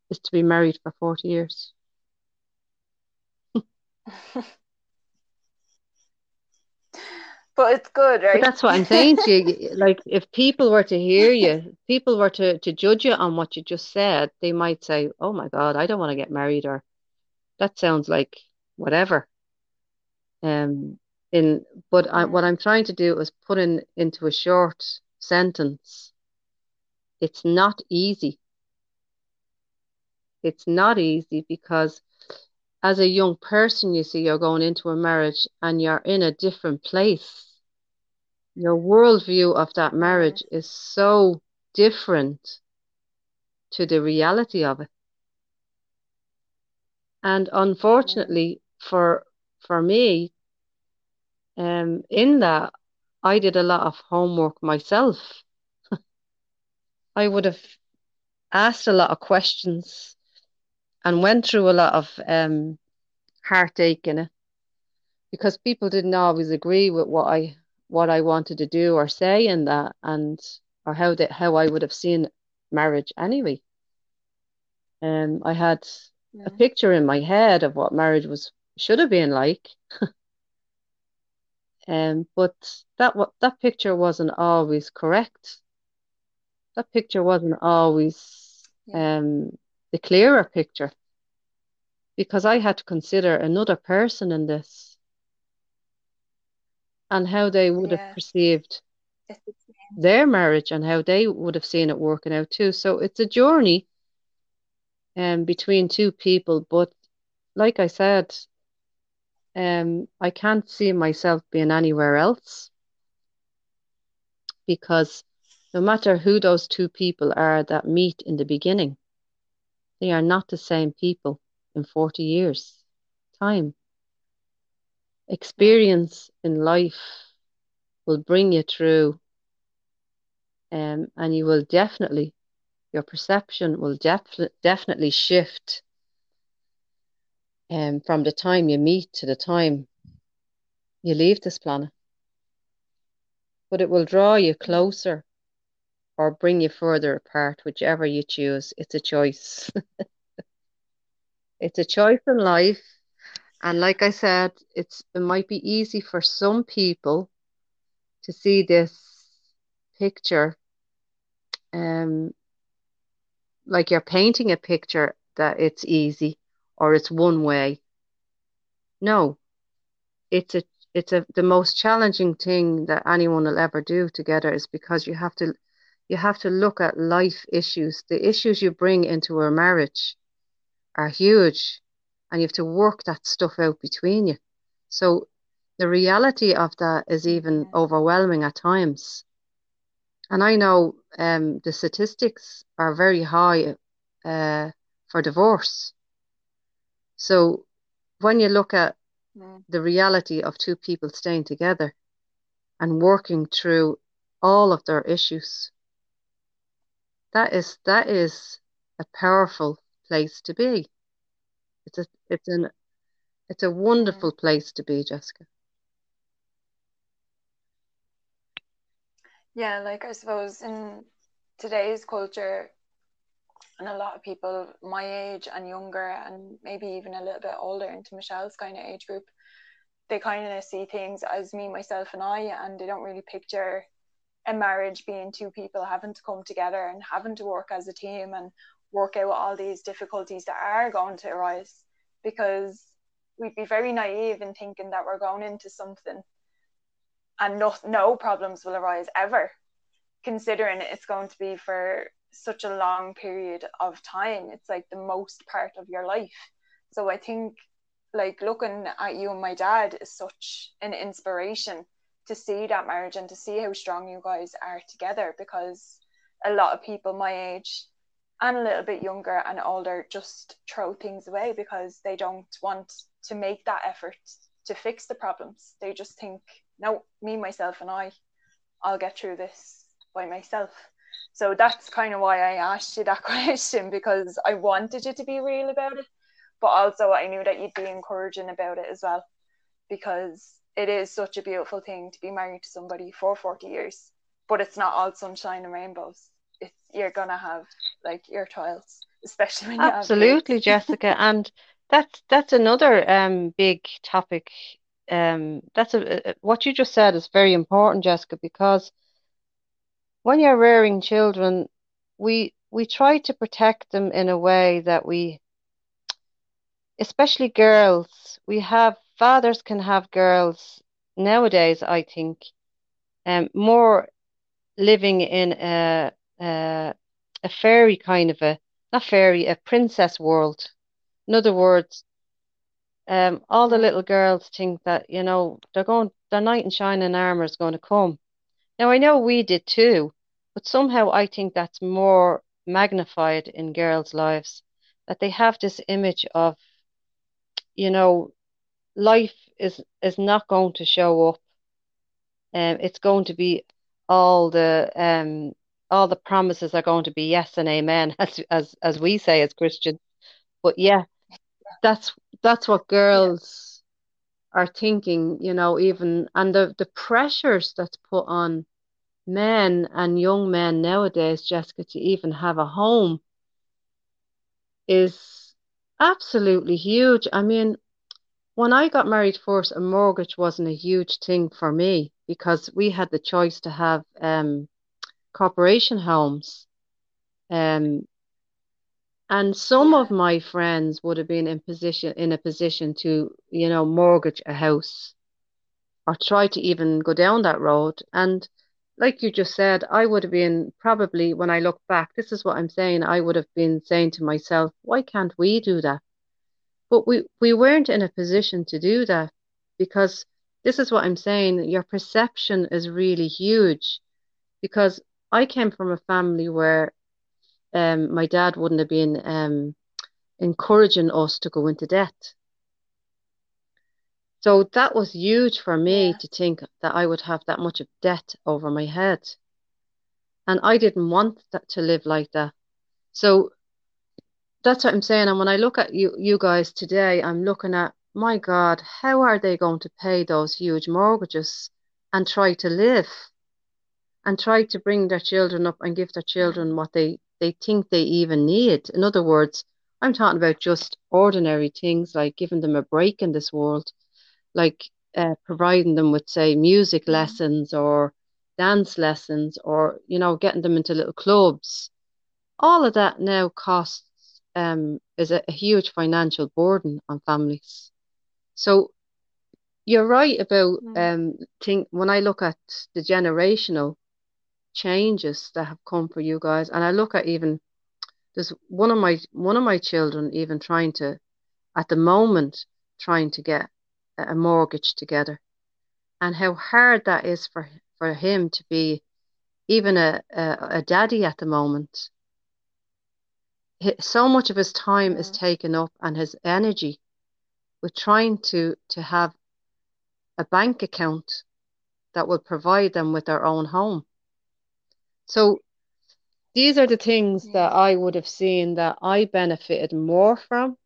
is to be married for 40 years. but it's good, right? But that's what I'm saying to you. Like, if people were to hear you, people were to, to judge you on what you just said, they might say, Oh my God, I don't want to get married, or that sounds like whatever. Um, in but I, what I'm trying to do is put in into a short sentence. It's not easy. It's not easy because as a young person, you see, you're going into a marriage and you're in a different place your worldview of that marriage is so different to the reality of it. And unfortunately for for me, um, in that I did a lot of homework myself. I would have asked a lot of questions and went through a lot of um, heartache in it because people didn't always agree with what I what I wanted to do or say in that and or how that how I would have seen marriage anyway. Um I had yeah. a picture in my head of what marriage was should have been like. um but that what that picture wasn't always correct. That picture wasn't always yeah. um the clearer picture because I had to consider another person in this and how they would yeah. have perceived their marriage and how they would have seen it working out too. So it's a journey um, between two people. But like I said, um, I can't see myself being anywhere else because no matter who those two people are that meet in the beginning, they are not the same people in 40 years' time experience in life will bring you through um, and you will definitely your perception will def- definitely shift um, from the time you meet to the time you leave this planet. But it will draw you closer or bring you further apart whichever you choose. It's a choice. It's a choice in life and like I said, it's it might be easy for some people to see this picture um like you're painting a picture that it's easy or it's one way. No. It's a it's a the most challenging thing that anyone will ever do together is because you have to you have to look at life issues. The issues you bring into a marriage are huge and you have to work that stuff out between you. So the reality of that is even overwhelming at times. And I know um, the statistics are very high uh, for divorce. So when you look at mm. the reality of two people staying together and working through all of their issues, that is that is a powerful place to be. It's a it's an it's a wonderful place to be, Jessica. Yeah, like I suppose in today's culture, and a lot of people my age and younger, and maybe even a little bit older into Michelle's kind of age group, they kind of see things as me, myself, and I, and they don't really picture a marriage being two people having to come together and having to work as a team and work out all these difficulties that are going to arise because we'd be very naive in thinking that we're going into something and no, no problems will arise ever considering it's going to be for such a long period of time. It's like the most part of your life. So i think like looking at you and my dad is such an inspiration to see that marriage and to see how strong you guys are together because a lot of people my age and a little bit younger and older just throw things away because they don't want to make that effort to fix the problems. They just think, no, me, myself, and I, I'll get through this by myself. So that's kind of why I asked you that question because I wanted you to be real about it, but also I knew that you'd be encouraging about it as well because it is such a beautiful thing to be married to somebody for 40 years, but it's not all sunshine and rainbows. It's you're gonna have like your trials, especially when you Absolutely, Jessica, and that's that's another um big topic. Um, that's a, what you just said is very important, Jessica, because when you're rearing children, we we try to protect them in a way that we, especially girls, we have fathers can have girls nowadays, I think, um, more living in a, a a fairy kind of a not fairy, a princess world. In other words, um, all the little girls think that, you know, they're going, their knight in shining armor is going to come. Now, I know we did too, but somehow I think that's more magnified in girls' lives, that they have this image of, you know, life is is not going to show up. Um, it's going to be all the um all the promises are going to be yes and amen, as as as we say as Christians. But yeah, that's that's what girls are thinking, you know, even and the the pressures that's put on men and young men nowadays, Jessica, to even have a home is absolutely huge. I mean, when I got married first, a mortgage wasn't a huge thing for me because we had the choice to have um, corporation homes. Um, and some of my friends would have been in position in a position to, you know, mortgage a house or try to even go down that road. And like you just said, I would have been probably when I look back, this is what I'm saying, I would have been saying to myself, why can't we do that? But we, we weren't in a position to do that because this is what I'm saying, your perception is really huge because I came from a family where um, my dad wouldn't have been um, encouraging us to go into debt. So that was huge for me Yeah. to think that I would have that much of debt over my head. And I didn't want that to live like that. So that's what I'm saying. And when I look at you, you guys today, I'm looking at, my God, how are they going to pay those huge mortgages and try to live and try to bring their children up and give their children what they, they think they even need? In other words, I'm talking about just ordinary things like giving them a break in this world, like uh, providing them with, say, music Mhm. lessons or dance lessons or, you know, getting them into little clubs. All of that now costs um, is a, a huge financial burden on families. So you're right about um think when I look at the generational changes that have come for you guys, and I look at even there's one of my one of my children even trying to at the moment trying to get a mortgage together, and how hard that is for for him to be even a a, a daddy at the moment. So much of his time is taken up and his energy with trying to to have a bank account that will provide them with their own home. So these are the things that I would have seen that I benefited more from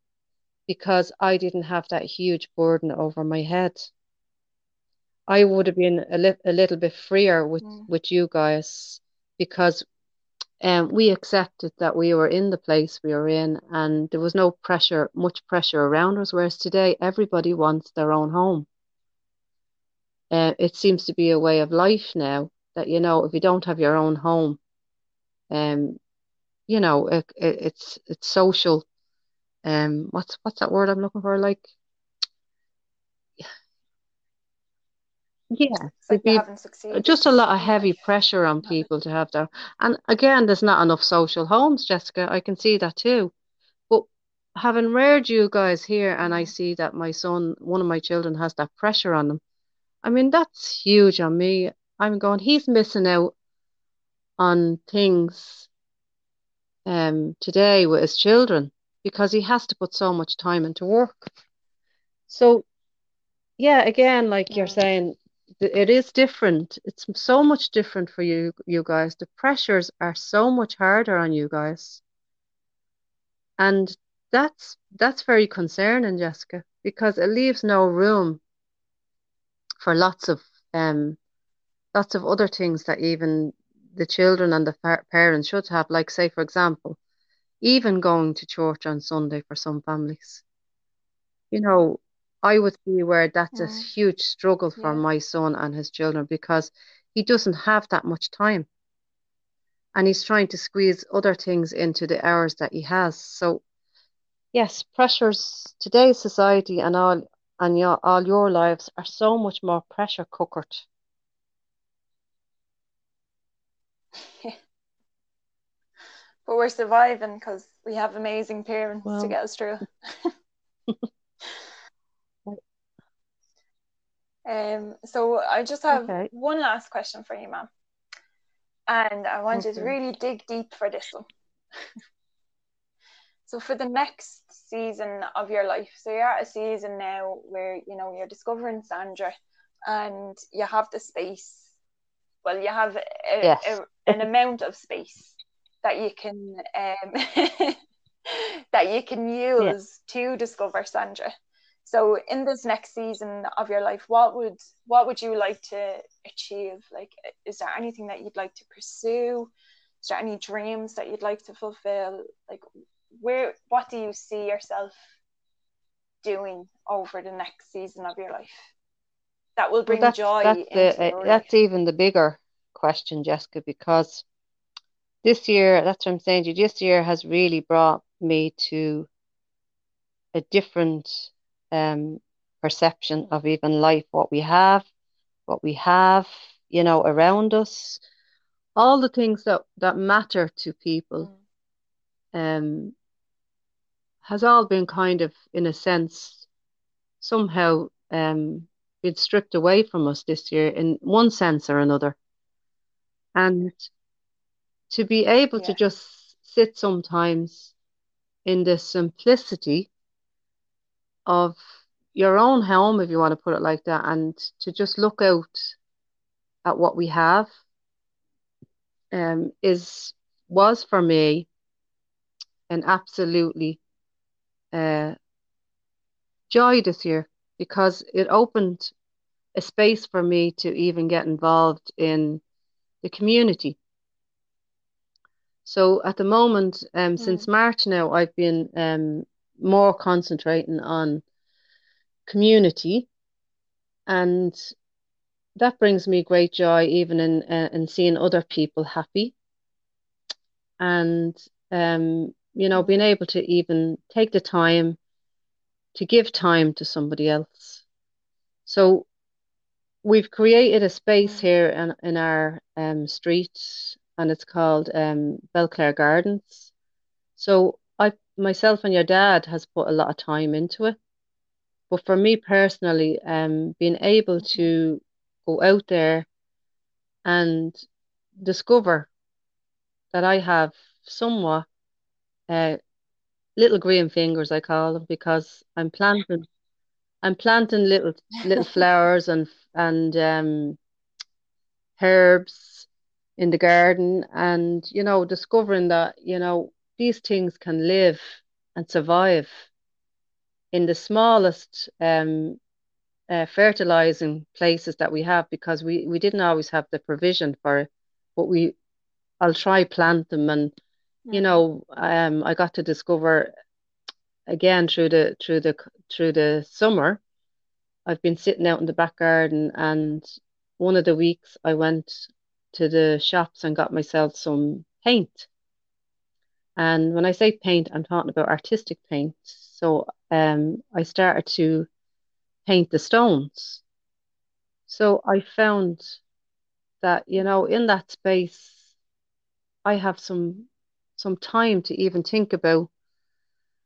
because I didn't have that huge burden over my head. I would have been a, li a little bit freer with, Mm. with you guys because um, we accepted that we were in the place we were in and there was no pressure, much pressure around us, whereas today everybody wants their own home. Uh, it seems to be a way of life now that, you know, if you don't have your own home, um, you know, it, it, it's it's social. Um, what's what's that word I'm looking for? Like, yeah, like be just a lot of heavy pressure on people to have their. And again, there's not enough social homes, Jessica. I can see that too. But having reared you guys here, and I Mm. see that my son, one of my children, has that pressure on them. I mean, that's huge on me. I'm going, he's missing out on things um today with his children because he has to put so much time into work. So yeah, again, like you're saying, it is different. It's so much different for you, you guys. The pressures are so much harder on you guys. And that's that's very concerning, Jessica, because it leaves no room for lots of um lots of other things that even the children and the parents should have, like say, for example, even going to church on Sunday for some families. You know, I would be aware that's a Mm, huge struggle for yeah. my son and his children because he doesn't have that much time. And he's trying to squeeze other things into the hours that he has. So yes, pressures today's society and all and your all your lives are so much more pressure cookered. But we're surviving because we have amazing parents to get us through. Um, so I just have okay, one last question for you, ma'am. And I want you to okay. really dig deep for this one. So for the next season of your life, so you're at a season now where you know you're discovering Sandra and you have the space. Well, you have a, Yes. a, an amount of space that you can um, that you can Yeah. use to discover Sandra. So in this next season of your life, what would what would you like to achieve? Like, is there anything that you'd like to pursue? Is there any dreams that you'd like to fulfill? Like, where what do you see yourself doing over the next season of your life that will Well, bring that's joy that's the uh, that's even the bigger question, Jessica, because this year, that's what I'm saying to you, this year has really brought me to a different um perception of even life, what we have, what we have, you know, around us, all the things that that matter to people, Mm, um, has all been kind of, in a sense, somehow um been stripped away from us this year in one sense or another. And to be able to just sit sometimes in the simplicity of your own home, if you want to put it like that, and to just look out at what we have, um, is was for me an absolutely uh, joy this year because it opened a space for me to even get involved in the community. So at the moment, um, since Mm, March now, I've been um, more concentrating on community, and that brings me great joy, even in uh, in seeing other people happy, and um, you know, being able to even take the time to give time to somebody else. So we've created a space mm, here in in our um street, and it's called um Belclare Gardens. So I myself and your dad has put a lot of time into it. But for me personally, um, being able to go out there and discover that I have somewhat uh, little green fingers, I call them, because I'm planting I'm planting little little flowers and and um, herbs in the garden, and you know, discovering that you know these things can live and survive in the smallest um, uh, fertilizing places that we have because we, we didn't always have the provision for it, but we I'll try plant them and you mm, know um I got to discover again through the through the through the summer I've been sitting out in the back garden and one of the weeks I went to the shops and got myself some paint. And when I say paint I'm talking about artistic paint. So um I started to paint the stones. So I found that, you know, in that space, I have some some time to even think about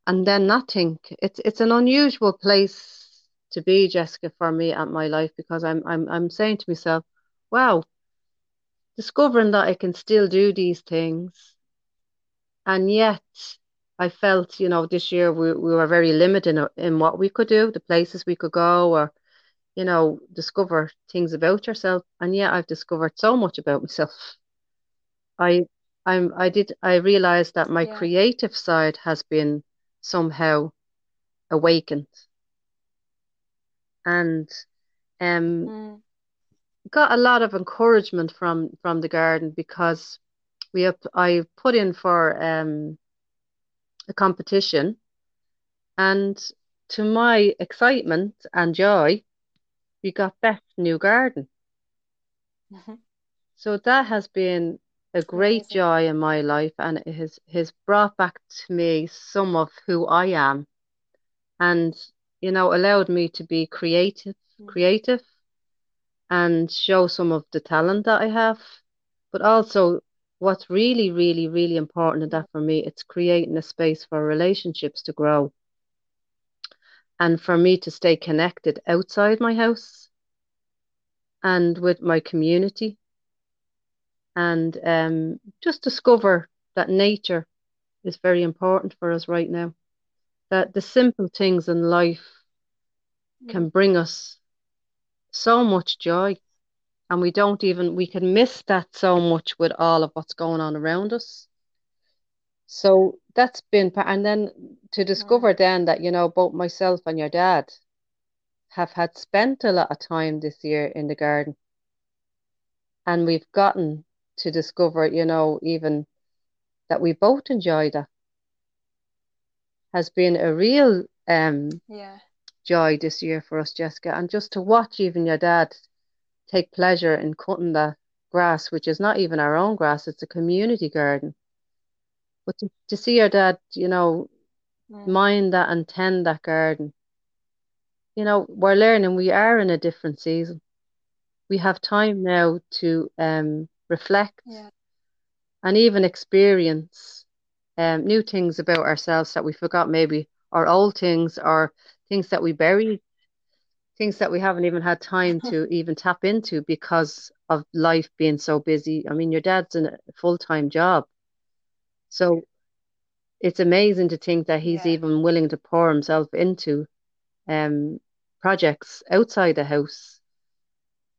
and then not think. It's it's an unusual place to be, Jessica, for me at my life because I'm I'm I'm saying to myself, wow, discovering that I can still do these things. And yet I felt, you know, this year we, we were very limited in, in what we could do, the places we could go, or, you know, discover things about yourself. And yet I've discovered so much about myself. I I'm I did I realized that my Yeah. creative side has been somehow awakened. And um Mm. got a lot of encouragement from from the garden because we have I put in for um a competition and to my excitement and joy we got best new garden. Mhm. So that has been a great joy in my life and it has has brought back to me some of who I am and you know allowed me to be creative Mm. creative and show some of the talent that I have. But also what's really, really, really important in that for me, it's creating a space for relationships to grow and for me to stay connected outside my house and with my community and um, just discover that nature is very important for us right now. That the simple things in life can Mm. bring us so much joy, and we don't even, we can miss that so much with all of what's going on around us. So that's been, and then to discover then that, you know, both myself and your dad have had spent a lot of time this year in the garden, and we've gotten to discover, you know, even that we both enjoy that has been a real um Yeah. joy this year for us, Jessica. And just to watch even your dad take pleasure in cutting the grass, which is not even our own grass, it's a community garden. But to, to see your dad, you know, Mm. mind that and tend that garden, you know, we're learning we are in a different season. We have time now to um reflect Yeah. and even experience um new things about ourselves that we forgot maybe, or old things, or things that we buried, things that we haven't even had time to even tap into because of life being so busy. I mean, your dad's in a full-time job, so it's amazing to think that he's Yeah. even willing to pour himself into um projects outside the house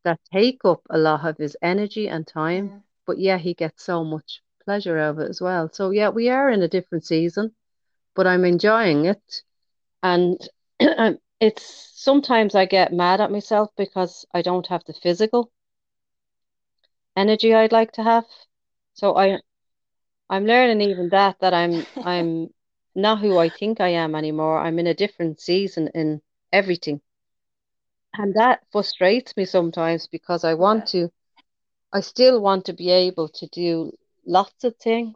that take up a lot of his energy and time, Mm. but yeah, he gets so much pleasure out of it as well. So yeah, we are in a different season, but I'm enjoying it. And it's sometimes I get mad at myself because I don't have the physical energy I'd like to have. So I I'm learning even that that I'm I'm not who I think I am anymore. I'm in a different season in everything. And that frustrates me sometimes because I Yeah. want to I still want to be able to do lots of things,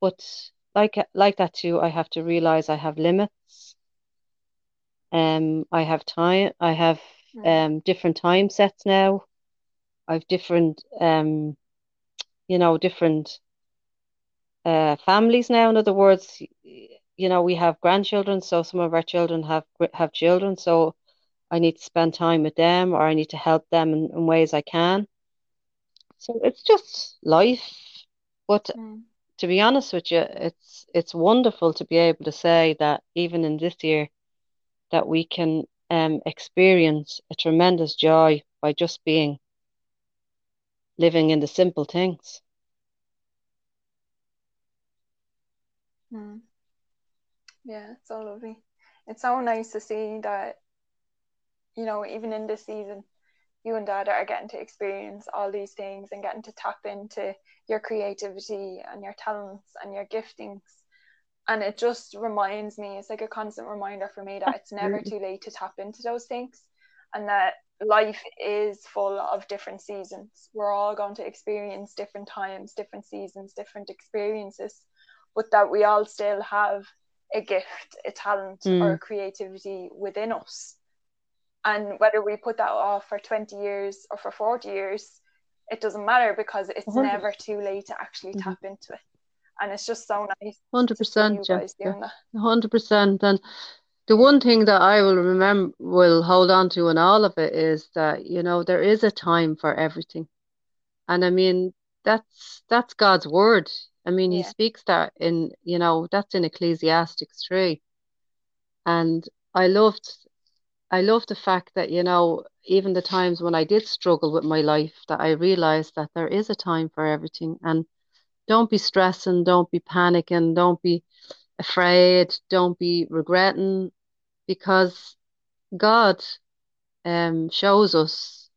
but like like that too, I have to realize I have limits. Um, I have time. I have Mm. um different time sets now. I've different um, you know, different uh families now. In other words, you know, we have grandchildren, so some of our children have have children, so I need to spend time with them or I need to help them in, in ways I can. So it's just life. But Mm. to be honest with you, it's it's wonderful to be able to say that even in this year that we can um experience a tremendous joy by just being living in the simple things. Mm. Yeah, it's so lovely. It's so nice to see that, you know, even in this season, you and dad are getting to experience all these things and getting to tap into your creativity and your talents and your giftings. And it just reminds me, it's like a constant reminder for me that it's never too late to tap into those things and that life is full of different seasons. We're all going to experience different times, different seasons, different experiences, but that we all still have a gift, a talent, or a Mm. creativity within us. And whether we put that off for 20 years or for 40 years, it doesn't matter because it's 100 never too late to actually Mhm. tap into it. And it's just so nice Hundred to see you percent, guys Jessica. doing that. Hundred percent. And the one thing that I will remember, will hold on to in all of it is that, you know, there is a time for everything. And I mean, that's that's God's word. I mean, He speaks that in, you know, that's in Ecclesiastes 3. And I loved I love the fact that, you know, even the times when I did struggle with my life, that I realized that there is a time for everything. And don't be stressing, don't be panicking, don't be afraid, don't be regretting, because God um, shows us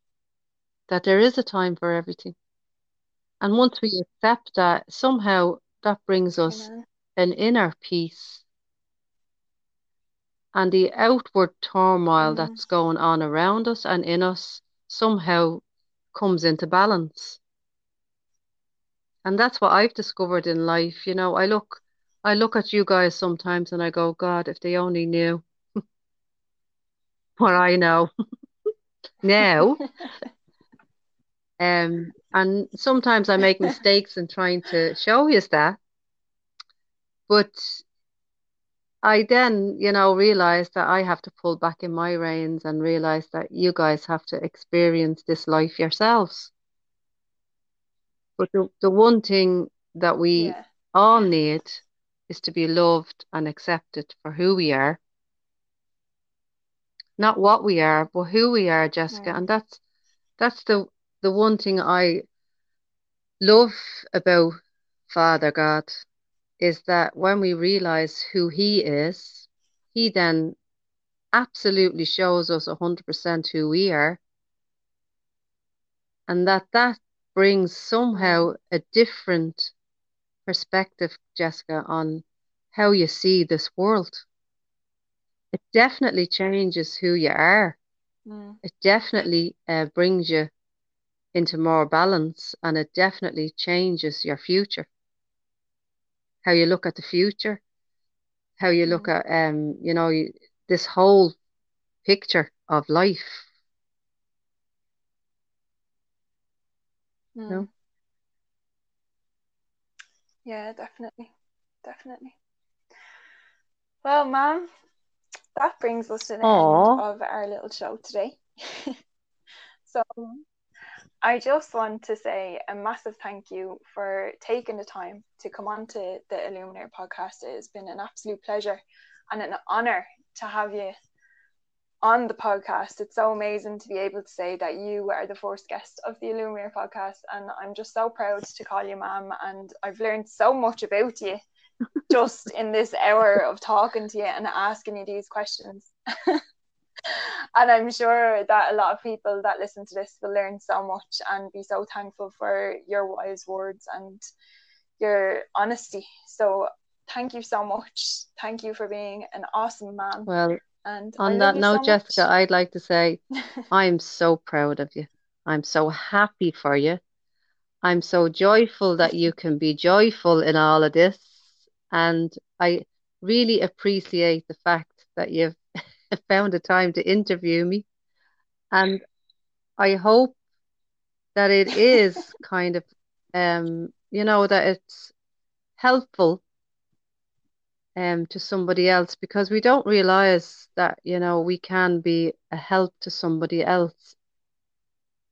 that there is a time for everything. And once we accept that, somehow that brings us an inner peace. And the outward turmoil Mm. that's going on around us and in us somehow comes into balance. And that's what I've discovered in life. You know, I look I look at you guys sometimes and I go, God, if they only knew what I know now. Um, and sometimes I make mistakes in trying to show you that. But I then, you know, realize that I have to pull back in my reins and realize that you guys have to experience this life yourselves. But the, the one thing that we Yeah. all need is to be loved and accepted for who we are. Not what we are, but who we are, Jessica. And that's that's the the one thing I love about Father God is that when we realize who He is, He then absolutely shows us 100% who we are. And that that brings somehow a different perspective, Jessica, on how you see this world. It definitely changes who you are. Mm. It definitely uh, brings you into more balance and it definitely changes your future. How you look at the future, how you look Mm. at um, you know, you, this whole picture of life. Mm. No. Yeah, definitely. Definitely. Well, ma'am, that brings us to the Aw. end of our little show today. so I just want to say a massive thank you for taking the time to come on to the Illuminare podcast. It has been an absolute pleasure and an honor to have you on the podcast. It's so amazing to be able to say that you are the first guest of the Illuminare podcast, and I'm just so proud to call you ma'am. And I've learned so much about you just in this hour of talking to you and asking you these questions. and I'm sure that a lot of people that listen to this will learn so much and be so thankful for your wise words and your honesty. So thank you so much. Thank you for being an awesome man. Well, And on that note, so Jessica, much. I'd like to say I'm so proud of you. I'm so happy for you. I'm so joyful that you can be joyful in all of this. And I really appreciate the fact that you've found the time to interview me. And I hope that it is kind of, um, you know, that it's helpful um, to somebody else because we don't realize that, you know, we can be a help to somebody else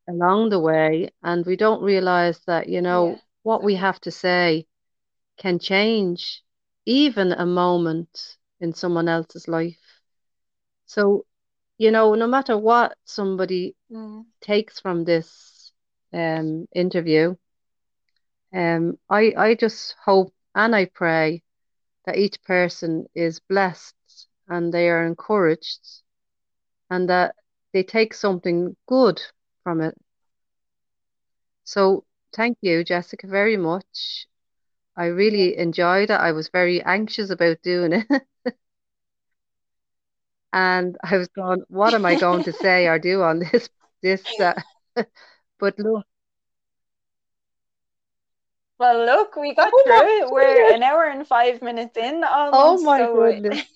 along the way. And we don't realize that, you know, Yeah, what we have to say can change even a moment in someone else's life. So, you know, no matter what somebody Mm. takes from this um, interview, um, I, I just hope and I pray that each person is blessed and they are encouraged and that they take something good from it. So, thank you, Jessica, very much. I really enjoyed it. I was very anxious about doing it. And I was going, what am I going to say or do on this this uh, but look, Well, look, we got Oh through it. We're an hour and five minutes in oh my so goodness.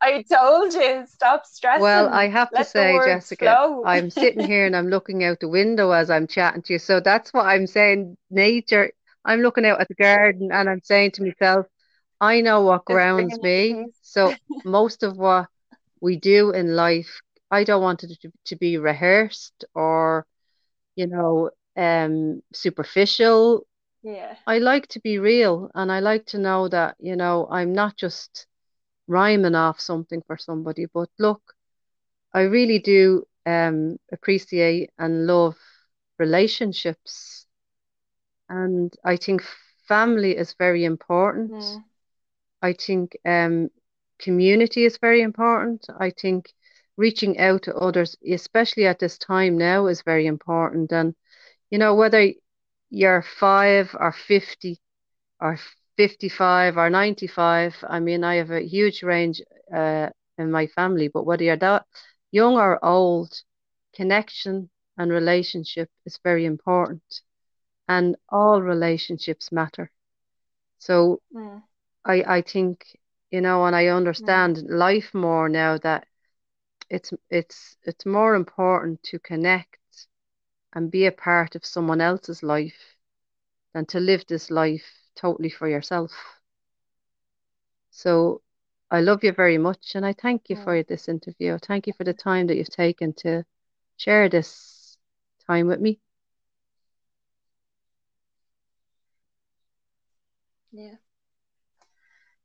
I told you, stop stressing. Well, I have to Let the say, Jessica. I'm sitting here and I'm looking out the window as I'm chatting to you. So that's what I'm saying. Nature, I'm looking out at the garden and I'm saying to myself, I know what grounds me. So most of what we do in life, I don't want it to, to be rehearsed or, you know, um, superficial. Yeah. I like to be real and I like to know that, you know, I'm not just rhyming off something for somebody. But look, I really do um, appreciate and love relationships. And I think family is very important. Mm. I think um, community is very important. I think reaching out to others, especially at this time now, is very important. And, you know, whether you're five or 50 or 55 or 95, I mean, I have a huge range uh, in my family, but whether you're that young or old, connection and relationship is very important. And all relationships matter. So Mm. I, I think, you know, and I mm. understand life more now that it's it's it's more important to connect and be a part of someone else's life than to live this life totally for yourself. So I love you very much and I thank you for this interview. Thank you for the time that you've taken to share this time with me. Yeah.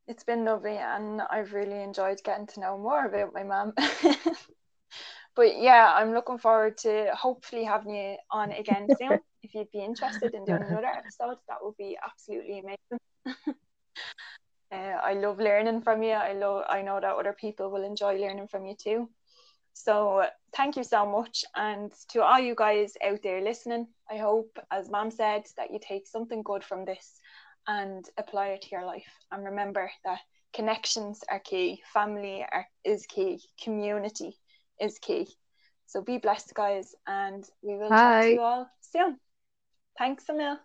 It's been lovely and I've really enjoyed getting to know more about my mum. but yeah, I'm looking forward to hopefully having you on again soon. if you'd be interested in doing another episode, that would be absolutely amazing. uh, I love learning from you. I love I know that other people will enjoy learning from you too. So thank you so much. And to all you guys out there listening, I hope, as mom said, that you take something good from this and apply it to your life. And remember that connections are key, family are, is key, community is key. So be blessed, guys, and we will talk to you all soon. Thanks, Emil.